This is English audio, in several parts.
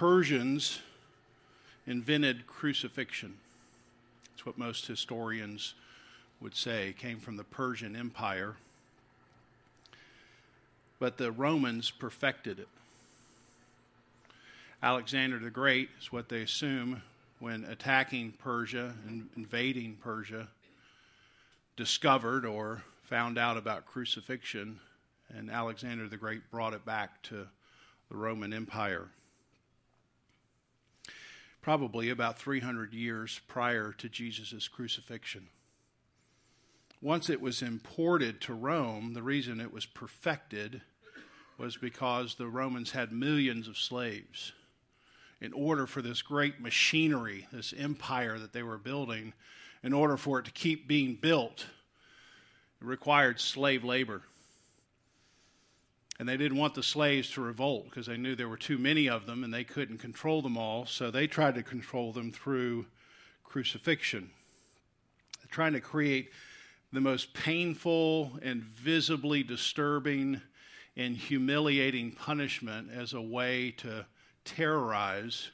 Persians invented crucifixion. That's what most historians would say. It came from the Persian Empire. But the Romans perfected it. Alexander the Great is what they assume when attacking Persia and invading Persia, discovered or found out about crucifixion, and Alexander the Great brought it back to the Roman Empire. Probably about 300 years prior to Jesus' crucifixion. Once it was imported to Rome, the reason it was perfected was because the Romans had millions of slaves in order for this great machinery, this empire that they were building, in order for it to keep being built, it required slave labor. And they didn't want the slaves to revolt because they knew there were too many of them and they couldn't control them all. So they tried to control them through crucifixion, trying to create the most painful and visibly disturbing and humiliating punishment as a way to terrorize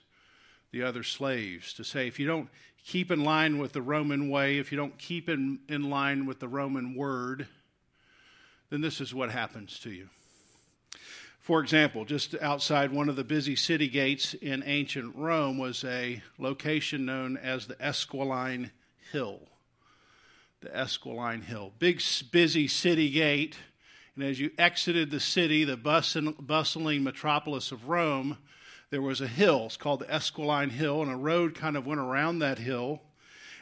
the other slaves, to say, if you don't keep in line with the Roman way, if you don't keep in, in line with the Roman word, then this is what happens to you. For example, just outside one of the busy city gates in ancient Rome was a location known as the Esquiline Hill. The Esquiline Hill. Big, busy city gate. And as you exited the city, the bustling metropolis of Rome, there was a hill. It's called the Esquiline Hill, and a road kind of went around that hill.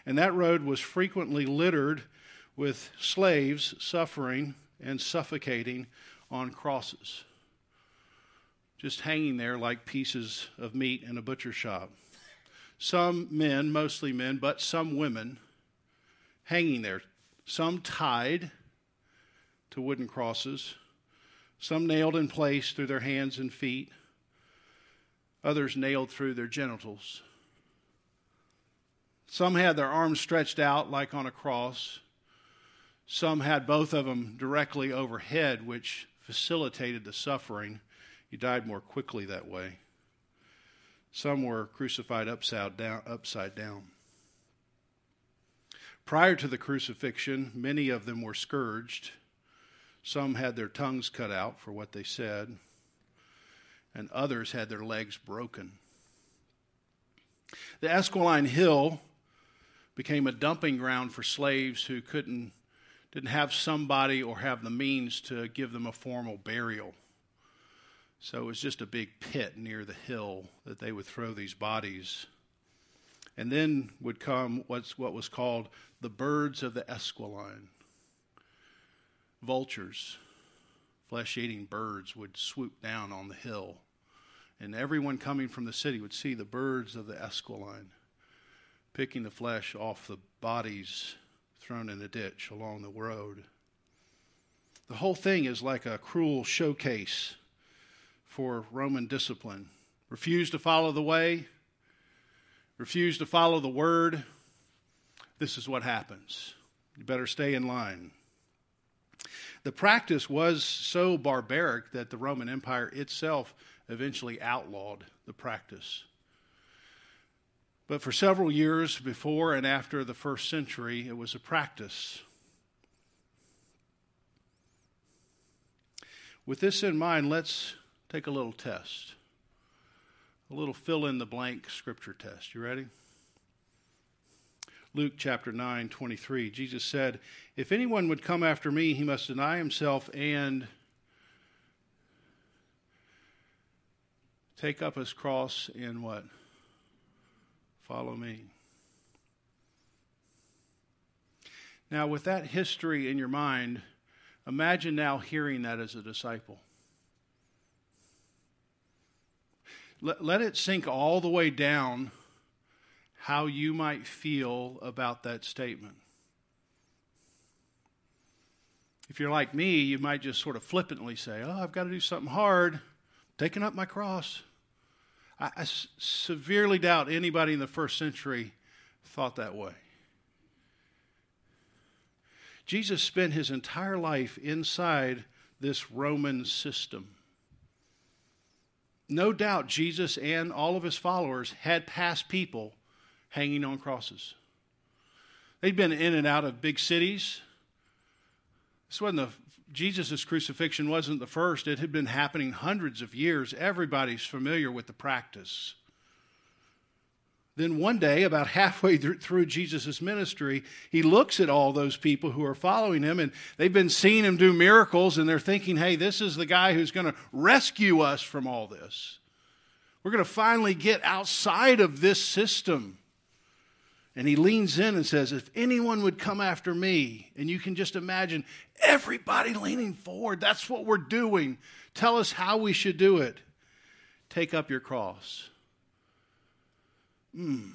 And that road was frequently littered with slaves suffering and suffocating on crosses, just hanging there like pieces of meat in a butcher shop. Some men, mostly men, but some women, hanging there. Some tied to wooden crosses, some nailed in place through their hands and feet others nailed through their genitals. Some had their arms stretched out like on a cross. Some had both of them directly overhead, which facilitated the suffering. You died more quickly that way. Some were crucified upside down. Upside down. Prior to the crucifixion, many of them were scourged. Some had their tongues cut out for what they said and others had their legs broken. The Esquiline Hill became a dumping ground for slaves who couldn't didn't have somebody or have the means to give them a formal burial. So it was just a big pit near the hill that they would throw these bodies. And then would come what's what was called the birds of the Esquiline. Vultures, flesh eating birds would swoop down on the hill and everyone coming from the city would see the birds of the Esquiline picking the flesh off the bodies thrown in the ditch along the road. The whole thing is like a cruel showcase for Roman discipline. Refuse to follow the way, refuse to follow the word. This is what happens. You better stay in line. The practice was so barbaric that the Roman Empire itself eventually outlawed the practice. But for several years before and after the first century, it was a practice. With this in mind, let's take a little test. A little fill in the blank scripture test. You ready? Luke chapter 9, 23. Jesus said, If anyone would come after me, he must deny himself and Take up his cross and what? Follow me. Now, with that history in your mind, imagine now hearing that as a disciple. Let, let it sink all the way down how you might feel about that statement. If you're like me, you might just sort of flippantly say, Oh, I've got to do something hard, taking up my cross. I, I severely doubt anybody in the first century thought that way. Jesus spent his entire life inside this Roman system. No doubt Jesus and all of his followers had passed people hanging on crosses. They'd been in and out of big cities. This wasn't the Jesus' crucifixion wasn't the first. It had been happening hundreds of years. Everybody's familiar with the practice. Then one day, about halfway through Jesus' ministry, he looks at all those people who are following him, and they've been seeing him do miracles, and they're thinking, hey, this is the guy who's going to rescue us from all this. We're going to finally get outside of this system. And he leans in and says, If anyone would come after me, and you can just imagine everybody leaning forward, that's what we're doing. Tell us how we should do it. Take up your cross. Hmm.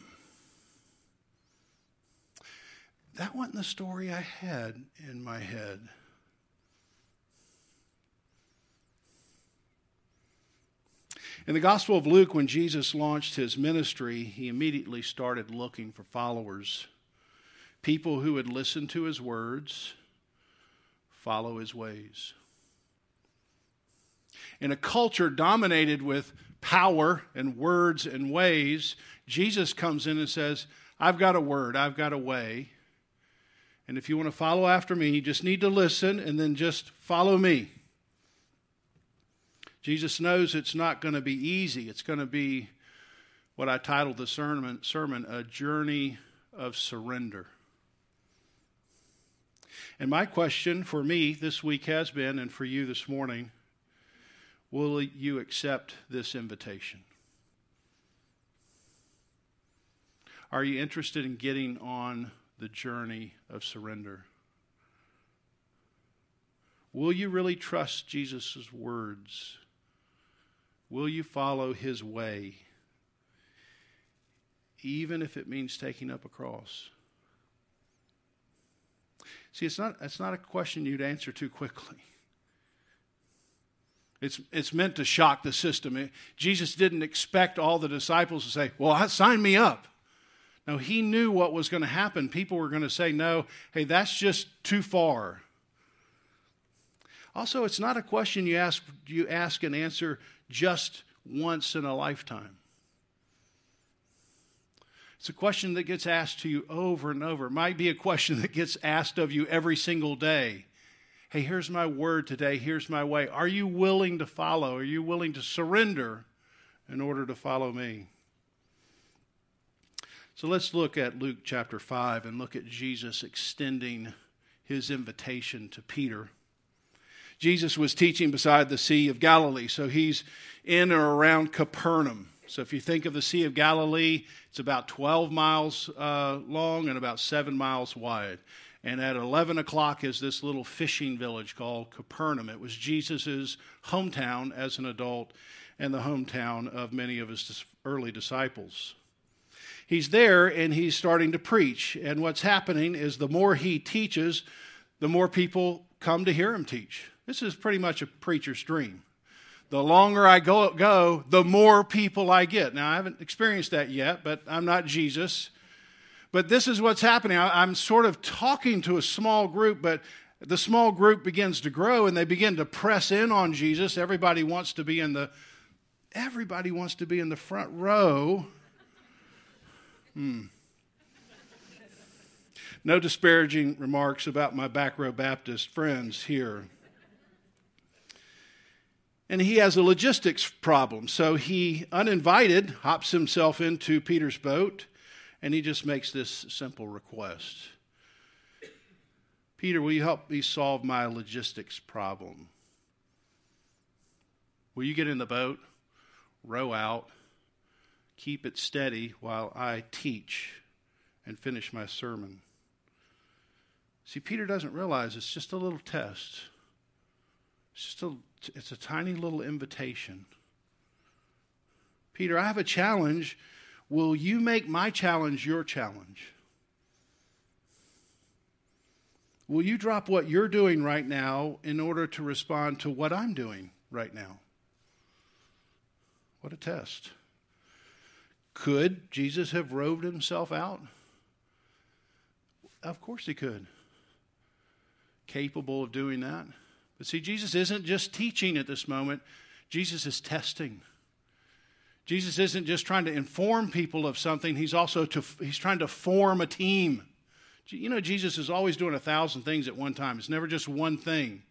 That wasn't the story I had in my head. In the Gospel of Luke, when Jesus launched his ministry, he immediately started looking for followers, people who would listen to his words, follow his ways. In a culture dominated with power and words and ways, Jesus comes in and says, I've got a word, I've got a way. And if you want to follow after me, you just need to listen and then just follow me. Jesus knows it's not going to be easy. It's going to be what I titled the sermon, sermon A Journey of Surrender. And my question for me this week has been, and for you this morning, will you accept this invitation? Are you interested in getting on the journey of surrender? Will you really trust Jesus' words? Will you follow his way, even if it means taking up a cross? See, it's not, it's not a question you'd answer too quickly. It's, it's meant to shock the system. It, Jesus didn't expect all the disciples to say, Well, sign me up. No, he knew what was going to happen. People were going to say, No, hey, that's just too far. Also, it's not a question you ask, you ask and answer just once in a lifetime. It's a question that gets asked to you over and over. It might be a question that gets asked of you every single day. Hey, here's my word today. Here's my way. Are you willing to follow? Are you willing to surrender in order to follow me? So let's look at Luke chapter 5 and look at Jesus extending his invitation to Peter. Jesus was teaching beside the Sea of Galilee. So he's in or around Capernaum. So if you think of the Sea of Galilee, it's about 12 miles uh, long and about seven miles wide. And at 11 o'clock is this little fishing village called Capernaum. It was Jesus' hometown as an adult and the hometown of many of his early disciples. He's there and he's starting to preach. And what's happening is the more he teaches, the more people come to hear him teach. This is pretty much a preacher's dream. The longer I go, go, the more people I get. Now, I haven't experienced that yet, but I'm not Jesus. But this is what's happening. I'm sort of talking to a small group, but the small group begins to grow and they begin to press in on Jesus. Everybody wants to be in the everybody wants to be in the front row. Hmm. No disparaging remarks about my back row Baptist friends here and he has a logistics problem. So he, uninvited, hops himself into Peter's boat and he just makes this simple request Peter, will you help me solve my logistics problem? Will you get in the boat, row out, keep it steady while I teach and finish my sermon? See, Peter doesn't realize it's just a little test. It's just a it's a tiny little invitation. Peter, I have a challenge. Will you make my challenge your challenge? Will you drop what you're doing right now in order to respond to what I'm doing right now? What a test. Could Jesus have roved himself out? Of course he could. Capable of doing that. But see, Jesus isn't just teaching at this moment, Jesus is testing. Jesus isn't just trying to inform people of something, he's also to, he's trying to form a team. You know, Jesus is always doing a thousand things at one time. It's never just one thing.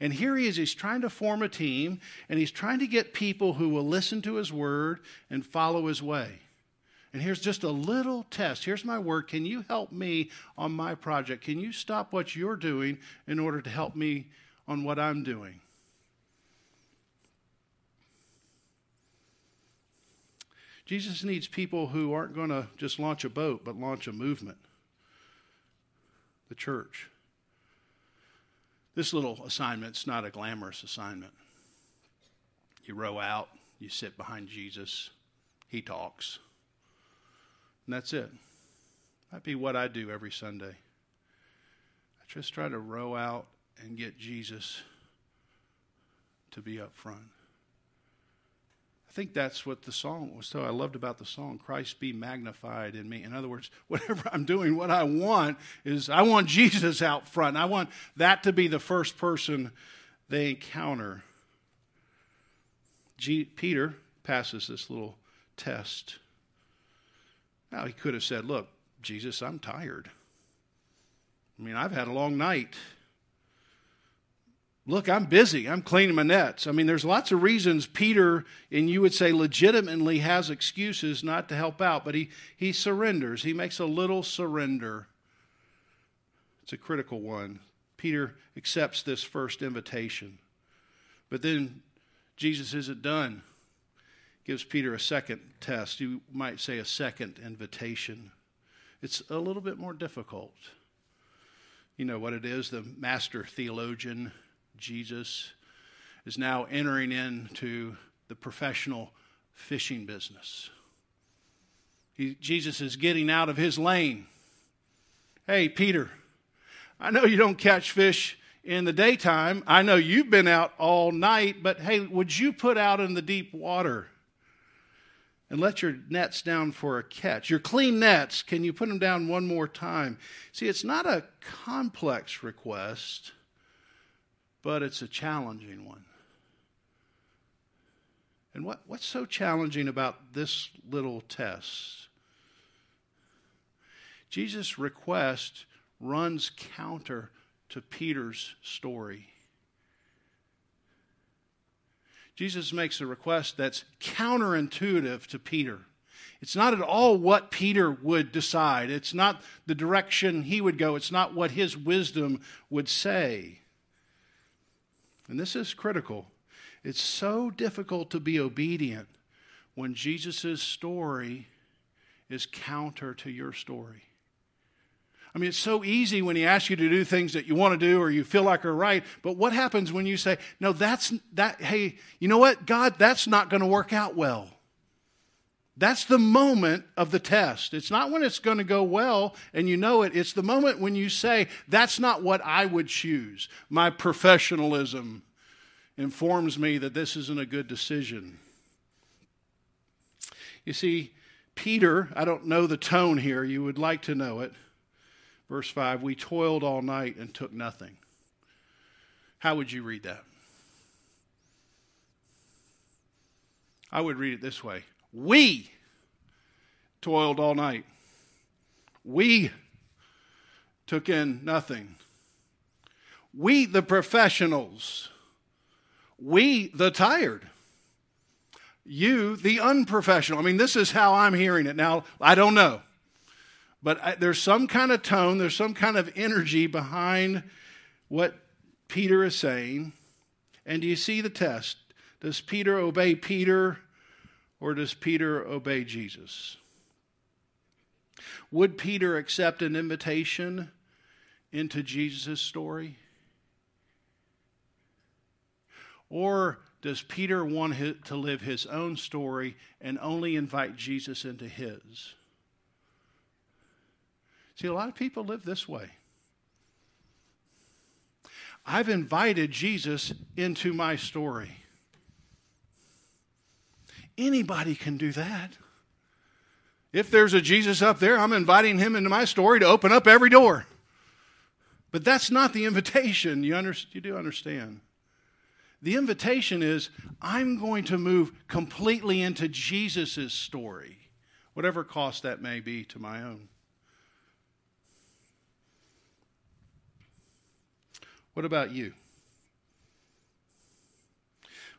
And here he is, he's trying to form a team, and he's trying to get people who will listen to his word and follow his way. And here's just a little test. Here's my word. Can you help me on my project? Can you stop what you're doing in order to help me on what I'm doing? Jesus needs people who aren't going to just launch a boat, but launch a movement the church. This little assignment's not a glamorous assignment. You row out, you sit behind Jesus, he talks. And that's it. That'd be what I do every Sunday. I just try to row out and get Jesus to be up front. I think that's what the song was so I loved about the song Christ be magnified in me. In other words, whatever I'm doing, what I want is I want Jesus out front. I want that to be the first person they encounter. G- Peter passes this little test. Now, he could have said, Look, Jesus, I'm tired. I mean, I've had a long night. Look, I'm busy. I'm cleaning my nets. I mean, there's lots of reasons Peter, and you would say legitimately, has excuses not to help out, but he, he surrenders. He makes a little surrender. It's a critical one. Peter accepts this first invitation. But then Jesus isn't done gives Peter a second test. You might say a second invitation. It's a little bit more difficult. You know what it is? The master theologian, Jesus, is now entering into the professional fishing business. He, Jesus is getting out of his lane. Hey, Peter, I know you don't catch fish in the daytime. I know you've been out all night, but hey, would you put out in the deep water? and let your nets down for a catch. Your clean nets, can you put them down one more time? See, it's not a complex request, but it's a challenging one. And what, what's so challenging about this little test? Jesus' request runs counter to Peter's story. Jesus makes a request that's counterintuitive to Peter. It's not at all what Peter would decide. It's not the direction he would go. It's not what his wisdom would say. And this is critical. It's so difficult to be obedient when Jesus' story is counter to your story. I mean, it's so easy when he asks you to do things that you want to do or you feel like are right. But what happens when you say, no, that's that, hey, you know what, God, that's not going to work out well? That's the moment of the test. It's not when it's going to go well and you know it. It's the moment when you say, that's not what I would choose. My professionalism informs me that this isn't a good decision. You see, Peter, I don't know the tone here. You would like to know it. Verse 5 We toiled all night and took nothing. How would you read that? I would read it this way We toiled all night. We took in nothing. We, the professionals. We, the tired. You, the unprofessional. I mean, this is how I'm hearing it. Now, I don't know. But I, there's some kind of tone, there's some kind of energy behind what Peter is saying. And do you see the test? Does Peter obey Peter or does Peter obey Jesus? Would Peter accept an invitation into Jesus' story? Or does Peter want to live his own story and only invite Jesus into his? See, a lot of people live this way. I've invited Jesus into my story. Anybody can do that. If there's a Jesus up there, I'm inviting him into my story to open up every door. But that's not the invitation. You, under, you do understand. The invitation is I'm going to move completely into Jesus' story, whatever cost that may be to my own. What about you?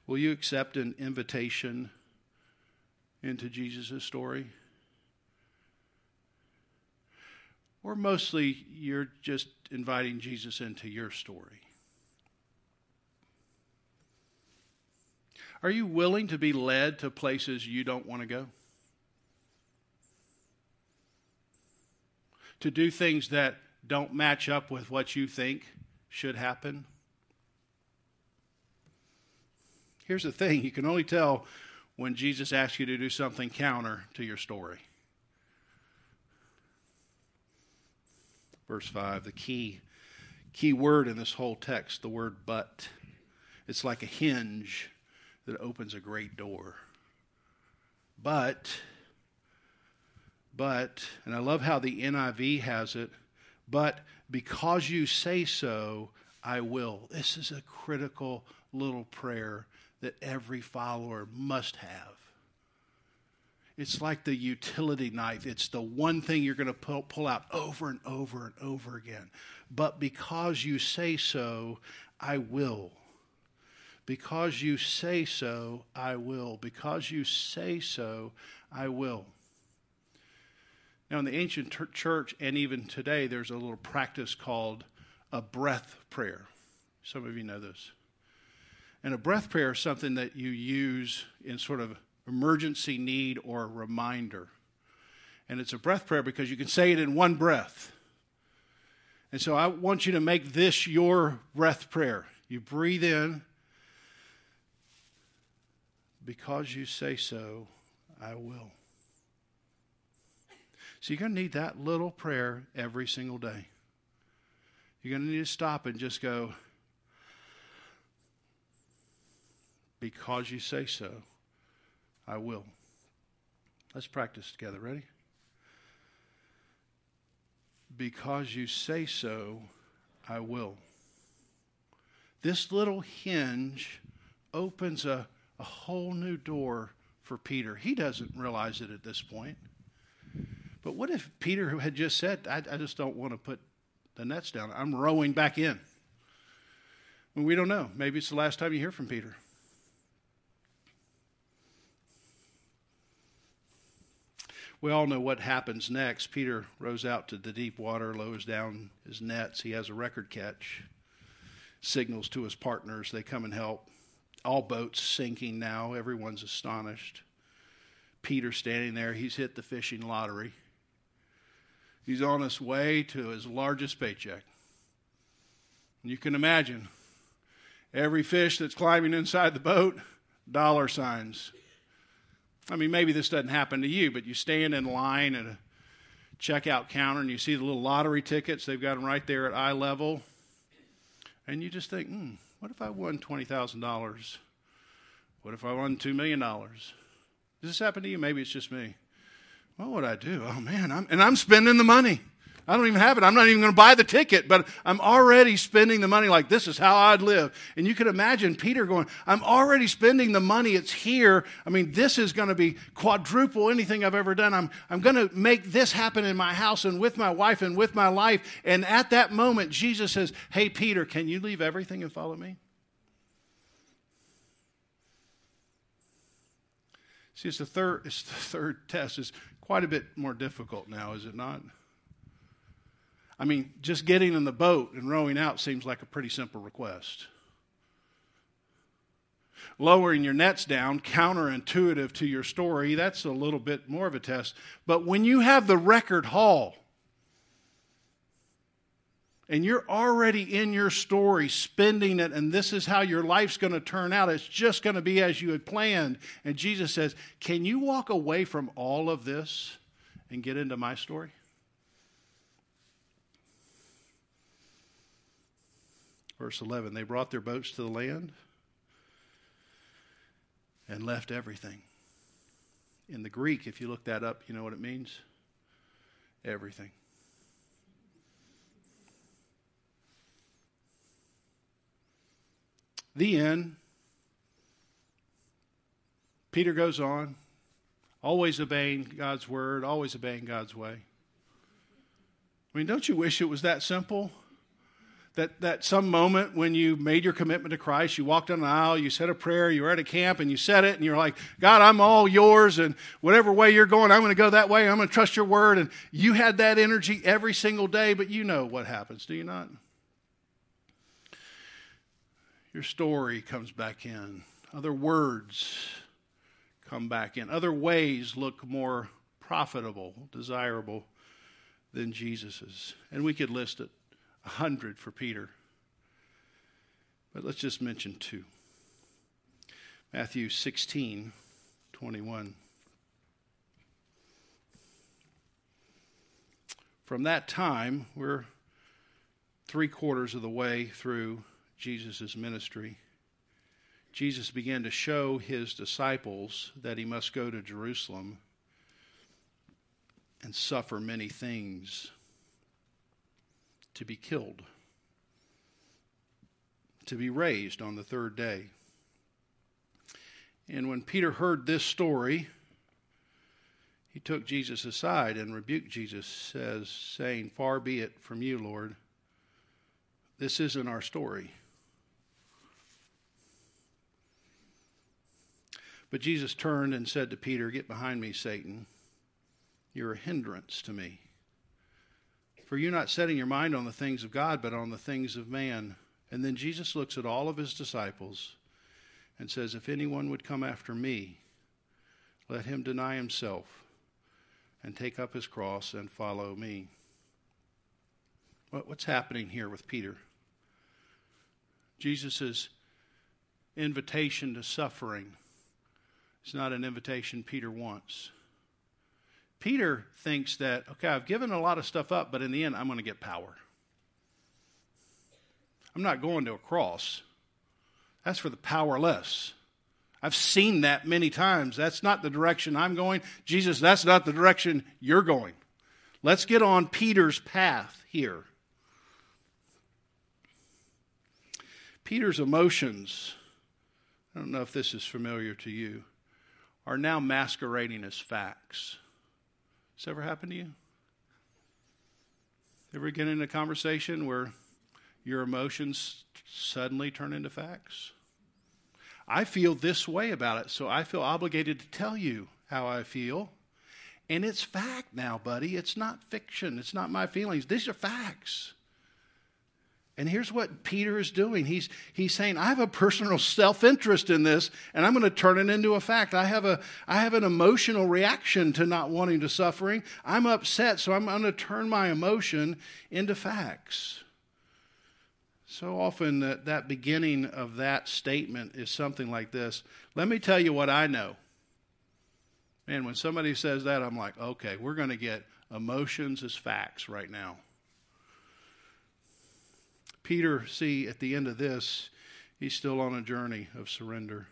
Will you accept an invitation into Jesus' story? Or mostly you're just inviting Jesus into your story? Are you willing to be led to places you don't want to go? To do things that don't match up with what you think should happen? Here's the thing you can only tell when Jesus asks you to do something counter to your story. Verse 5, the key key word in this whole text, the word but. It's like a hinge that opens a great door. But but and I love how the NIV has it, but because you say so, I will. This is a critical little prayer that every follower must have. It's like the utility knife. It's the one thing you're going to pull, pull out over and over and over again. But because you say so, I will. Because you say so, I will. Because you say so, I will. Now, in the ancient ter- church and even today, there's a little practice called a breath prayer. Some of you know this. And a breath prayer is something that you use in sort of emergency need or reminder. And it's a breath prayer because you can say it in one breath. And so I want you to make this your breath prayer. You breathe in. Because you say so, I will. So you're going to need that little prayer every single day. You're going to need to stop and just go, because you say so, I will. Let's practice together. Ready? Because you say so, I will. This little hinge opens a, a whole new door for Peter. He doesn't realize it at this point. But what if Peter had just said, I, I just don't want to put the nets down? I'm rowing back in. Well, we don't know. Maybe it's the last time you hear from Peter. We all know what happens next. Peter rows out to the deep water, lowers down his nets. He has a record catch, signals to his partners. They come and help. All boats sinking now. Everyone's astonished. Peter standing there. He's hit the fishing lottery. He's on his way to his largest paycheck. You can imagine every fish that's climbing inside the boat, dollar signs. I mean, maybe this doesn't happen to you, but you stand in line at a checkout counter and you see the little lottery tickets. They've got them right there at eye level. And you just think, hmm, what if I won $20,000? What if I won $2 million? Does this happen to you? Maybe it's just me. What would I do? Oh, man. I'm, and I'm spending the money. I don't even have it. I'm not even going to buy the ticket, but I'm already spending the money like this is how I'd live. And you can imagine Peter going, I'm already spending the money. It's here. I mean, this is going to be quadruple anything I've ever done. I'm, I'm going to make this happen in my house and with my wife and with my life. And at that moment, Jesus says, Hey, Peter, can you leave everything and follow me? See, it's the third, it's the third test. It's quite a bit more difficult now, is it not? I mean, just getting in the boat and rowing out seems like a pretty simple request. Lowering your nets down, counterintuitive to your story, that's a little bit more of a test. But when you have the record haul, and you're already in your story spending it, and this is how your life's going to turn out. It's just going to be as you had planned. And Jesus says, Can you walk away from all of this and get into my story? Verse 11 They brought their boats to the land and left everything. In the Greek, if you look that up, you know what it means? Everything. The end. Peter goes on, always obeying God's word, always obeying God's way. I mean, don't you wish it was that simple? That, that some moment when you made your commitment to Christ, you walked down the aisle, you said a prayer, you were at a camp and you said it, and you're like, God, I'm all yours, and whatever way you're going, I'm going to go that way, I'm going to trust your word. And you had that energy every single day, but you know what happens, do you not? Your story comes back in, other words come back in, other ways look more profitable, desirable than Jesus's. And we could list it a hundred for Peter. But let's just mention two. Matthew 16, 21. From that time, we're three quarters of the way through Jesus' ministry. Jesus began to show his disciples that he must go to Jerusalem and suffer many things to be killed, to be raised on the third day. And when Peter heard this story, he took Jesus aside and rebuked Jesus, as saying, Far be it from you, Lord. This isn't our story. But Jesus turned and said to Peter, Get behind me, Satan. You're a hindrance to me. For you're not setting your mind on the things of God, but on the things of man. And then Jesus looks at all of his disciples and says, If anyone would come after me, let him deny himself and take up his cross and follow me. What's happening here with Peter? Jesus' invitation to suffering is not an invitation Peter wants. Peter thinks that, okay, I've given a lot of stuff up, but in the end, I'm going to get power. I'm not going to a cross. That's for the powerless. I've seen that many times. That's not the direction I'm going. Jesus, that's not the direction you're going. Let's get on Peter's path here. Peter's emotions, I don't know if this is familiar to you, are now masquerading as facts. Has ever happened to you? Ever get in a conversation where your emotions suddenly turn into facts? I feel this way about it, so I feel obligated to tell you how I feel. And it's fact now, buddy. It's not fiction. It's not my feelings. These are facts. And here's what Peter is doing. He's, he's saying, I have a personal self interest in this, and I'm going to turn it into a fact. I have, a, I have an emotional reaction to not wanting to suffering. I'm upset, so I'm going to turn my emotion into facts. So often, that, that beginning of that statement is something like this Let me tell you what I know. And when somebody says that, I'm like, okay, we're going to get emotions as facts right now. Peter, see, at the end of this, he's still on a journey of surrender.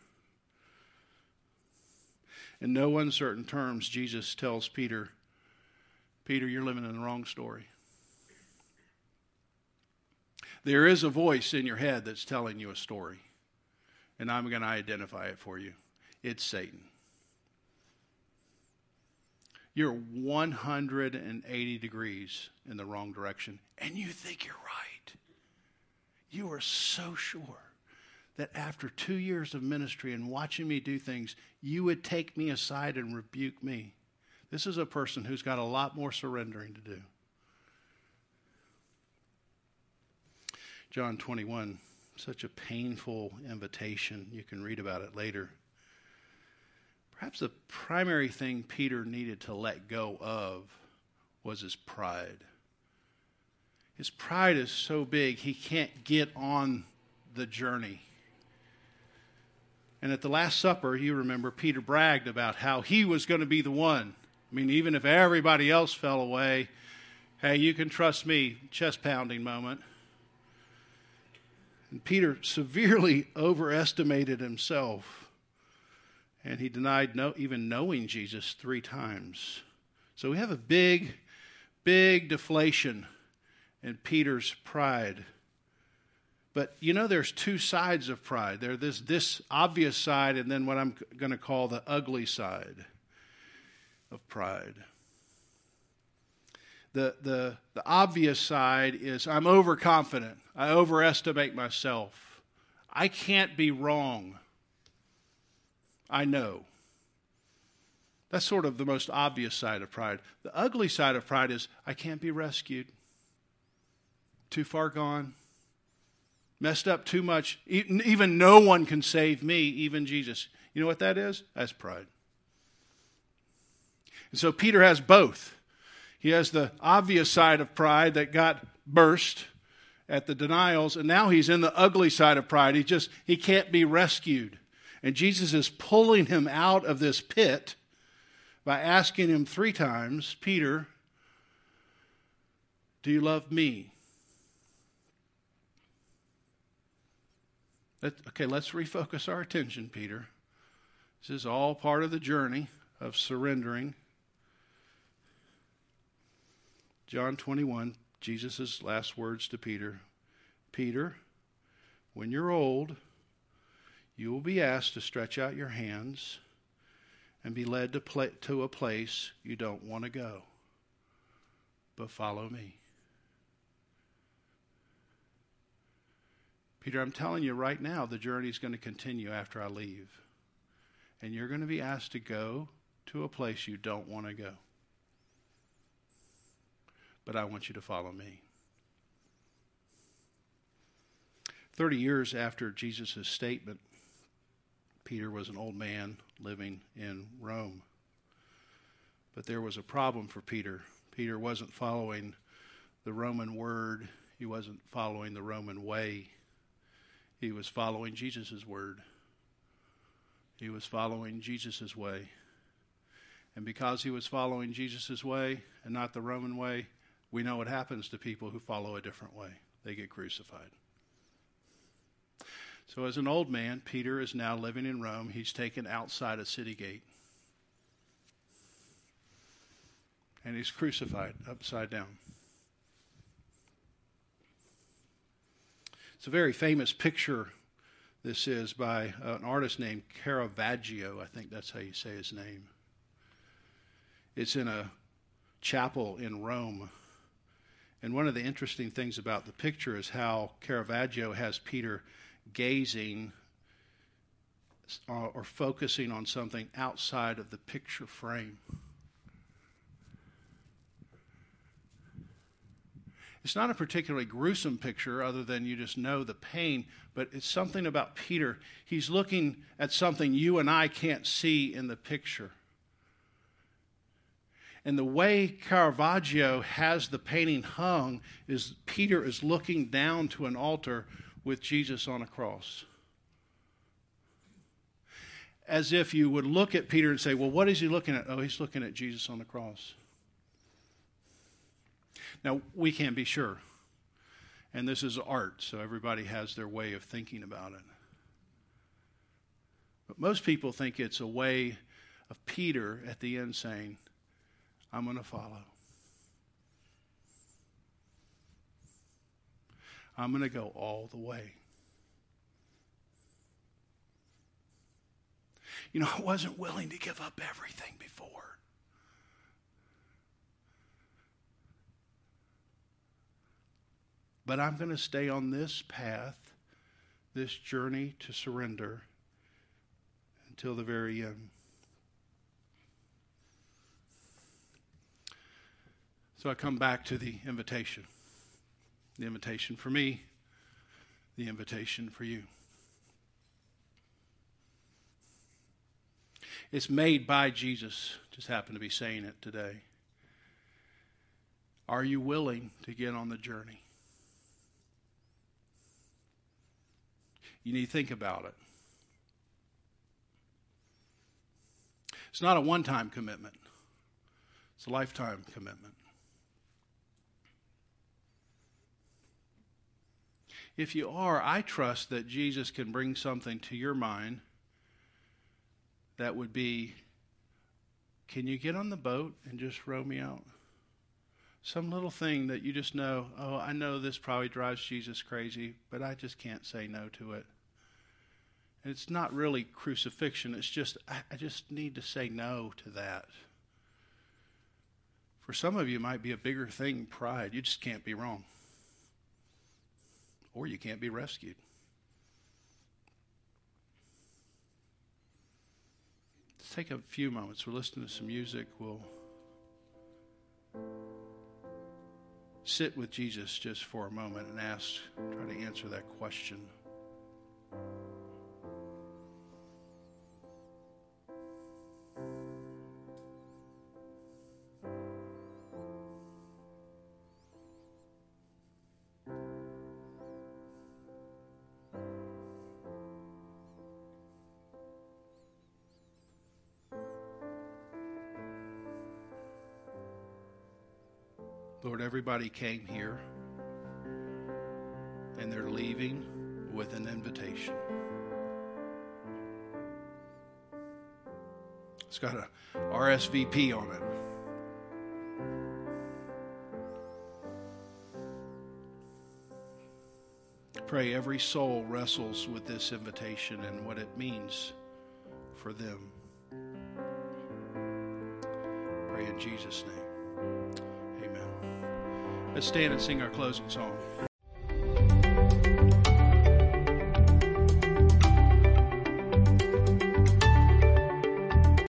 In no uncertain terms, Jesus tells Peter, Peter, you're living in the wrong story. There is a voice in your head that's telling you a story, and I'm going to identify it for you. It's Satan. You're 180 degrees in the wrong direction, and you think you're right. You are so sure that after two years of ministry and watching me do things, you would take me aside and rebuke me. This is a person who's got a lot more surrendering to do. John 21, such a painful invitation. You can read about it later. Perhaps the primary thing Peter needed to let go of was his pride. His pride is so big, he can't get on the journey. And at the Last Supper, you remember Peter bragged about how he was going to be the one. I mean, even if everybody else fell away, hey, you can trust me, chest pounding moment. And Peter severely overestimated himself, and he denied no, even knowing Jesus three times. So we have a big, big deflation and Peter's pride. But you know, there's two sides of pride. There's this, this obvious side, and then what I'm going to call the ugly side of pride. The, the, the obvious side is I'm overconfident. I overestimate myself. I can't be wrong. I know. That's sort of the most obvious side of pride. The ugly side of pride is I can't be rescued. Too far gone. Messed up too much. Even no one can save me, even Jesus. You know what that is? That's pride. And so Peter has both. He has the obvious side of pride that got burst at the denials, and now he's in the ugly side of pride. He just he can't be rescued. And Jesus is pulling him out of this pit by asking him three times, Peter, do you love me? Okay, let's refocus our attention, Peter. This is all part of the journey of surrendering. John 21, Jesus' last words to Peter Peter, when you're old, you will be asked to stretch out your hands and be led to, to a place you don't want to go. But follow me. Peter, I'm telling you right now, the journey is going to continue after I leave. And you're going to be asked to go to a place you don't want to go. But I want you to follow me. 30 years after Jesus' statement, Peter was an old man living in Rome. But there was a problem for Peter. Peter wasn't following the Roman word, he wasn't following the Roman way. He was following Jesus' word. He was following Jesus' way. And because he was following Jesus' way and not the Roman way, we know what happens to people who follow a different way. They get crucified. So, as an old man, Peter is now living in Rome. He's taken outside a city gate. And he's crucified upside down. It's a very famous picture, this is, by an artist named Caravaggio. I think that's how you say his name. It's in a chapel in Rome. And one of the interesting things about the picture is how Caravaggio has Peter gazing uh, or focusing on something outside of the picture frame. It's not a particularly gruesome picture, other than you just know the pain, but it's something about Peter. He's looking at something you and I can't see in the picture. And the way Caravaggio has the painting hung is Peter is looking down to an altar with Jesus on a cross. As if you would look at Peter and say, Well, what is he looking at? Oh, he's looking at Jesus on the cross. Now, we can't be sure. And this is art, so everybody has their way of thinking about it. But most people think it's a way of Peter at the end saying, I'm going to follow. I'm going to go all the way. You know, I wasn't willing to give up everything before. But I'm going to stay on this path, this journey to surrender until the very end. So I come back to the invitation. The invitation for me, the invitation for you. It's made by Jesus. Just happen to be saying it today. Are you willing to get on the journey? You need to think about it. It's not a one time commitment, it's a lifetime commitment. If you are, I trust that Jesus can bring something to your mind that would be can you get on the boat and just row me out? Some little thing that you just know, oh, I know this probably drives Jesus crazy, but I just can't say no to it. It's not really crucifixion, it's just, I, I just need to say no to that. For some of you, it might be a bigger thing pride. You just can't be wrong. Or you can't be rescued. Let's take a few moments. We're listening to some music. We'll sit with Jesus just for a moment and ask, try to answer that question. Lord, everybody came here and they're leaving with an invitation. It's got a RSVP on it. Pray every soul wrestles with this invitation and what it means for them. Pray in Jesus' name. Let's stand and sing our closing song.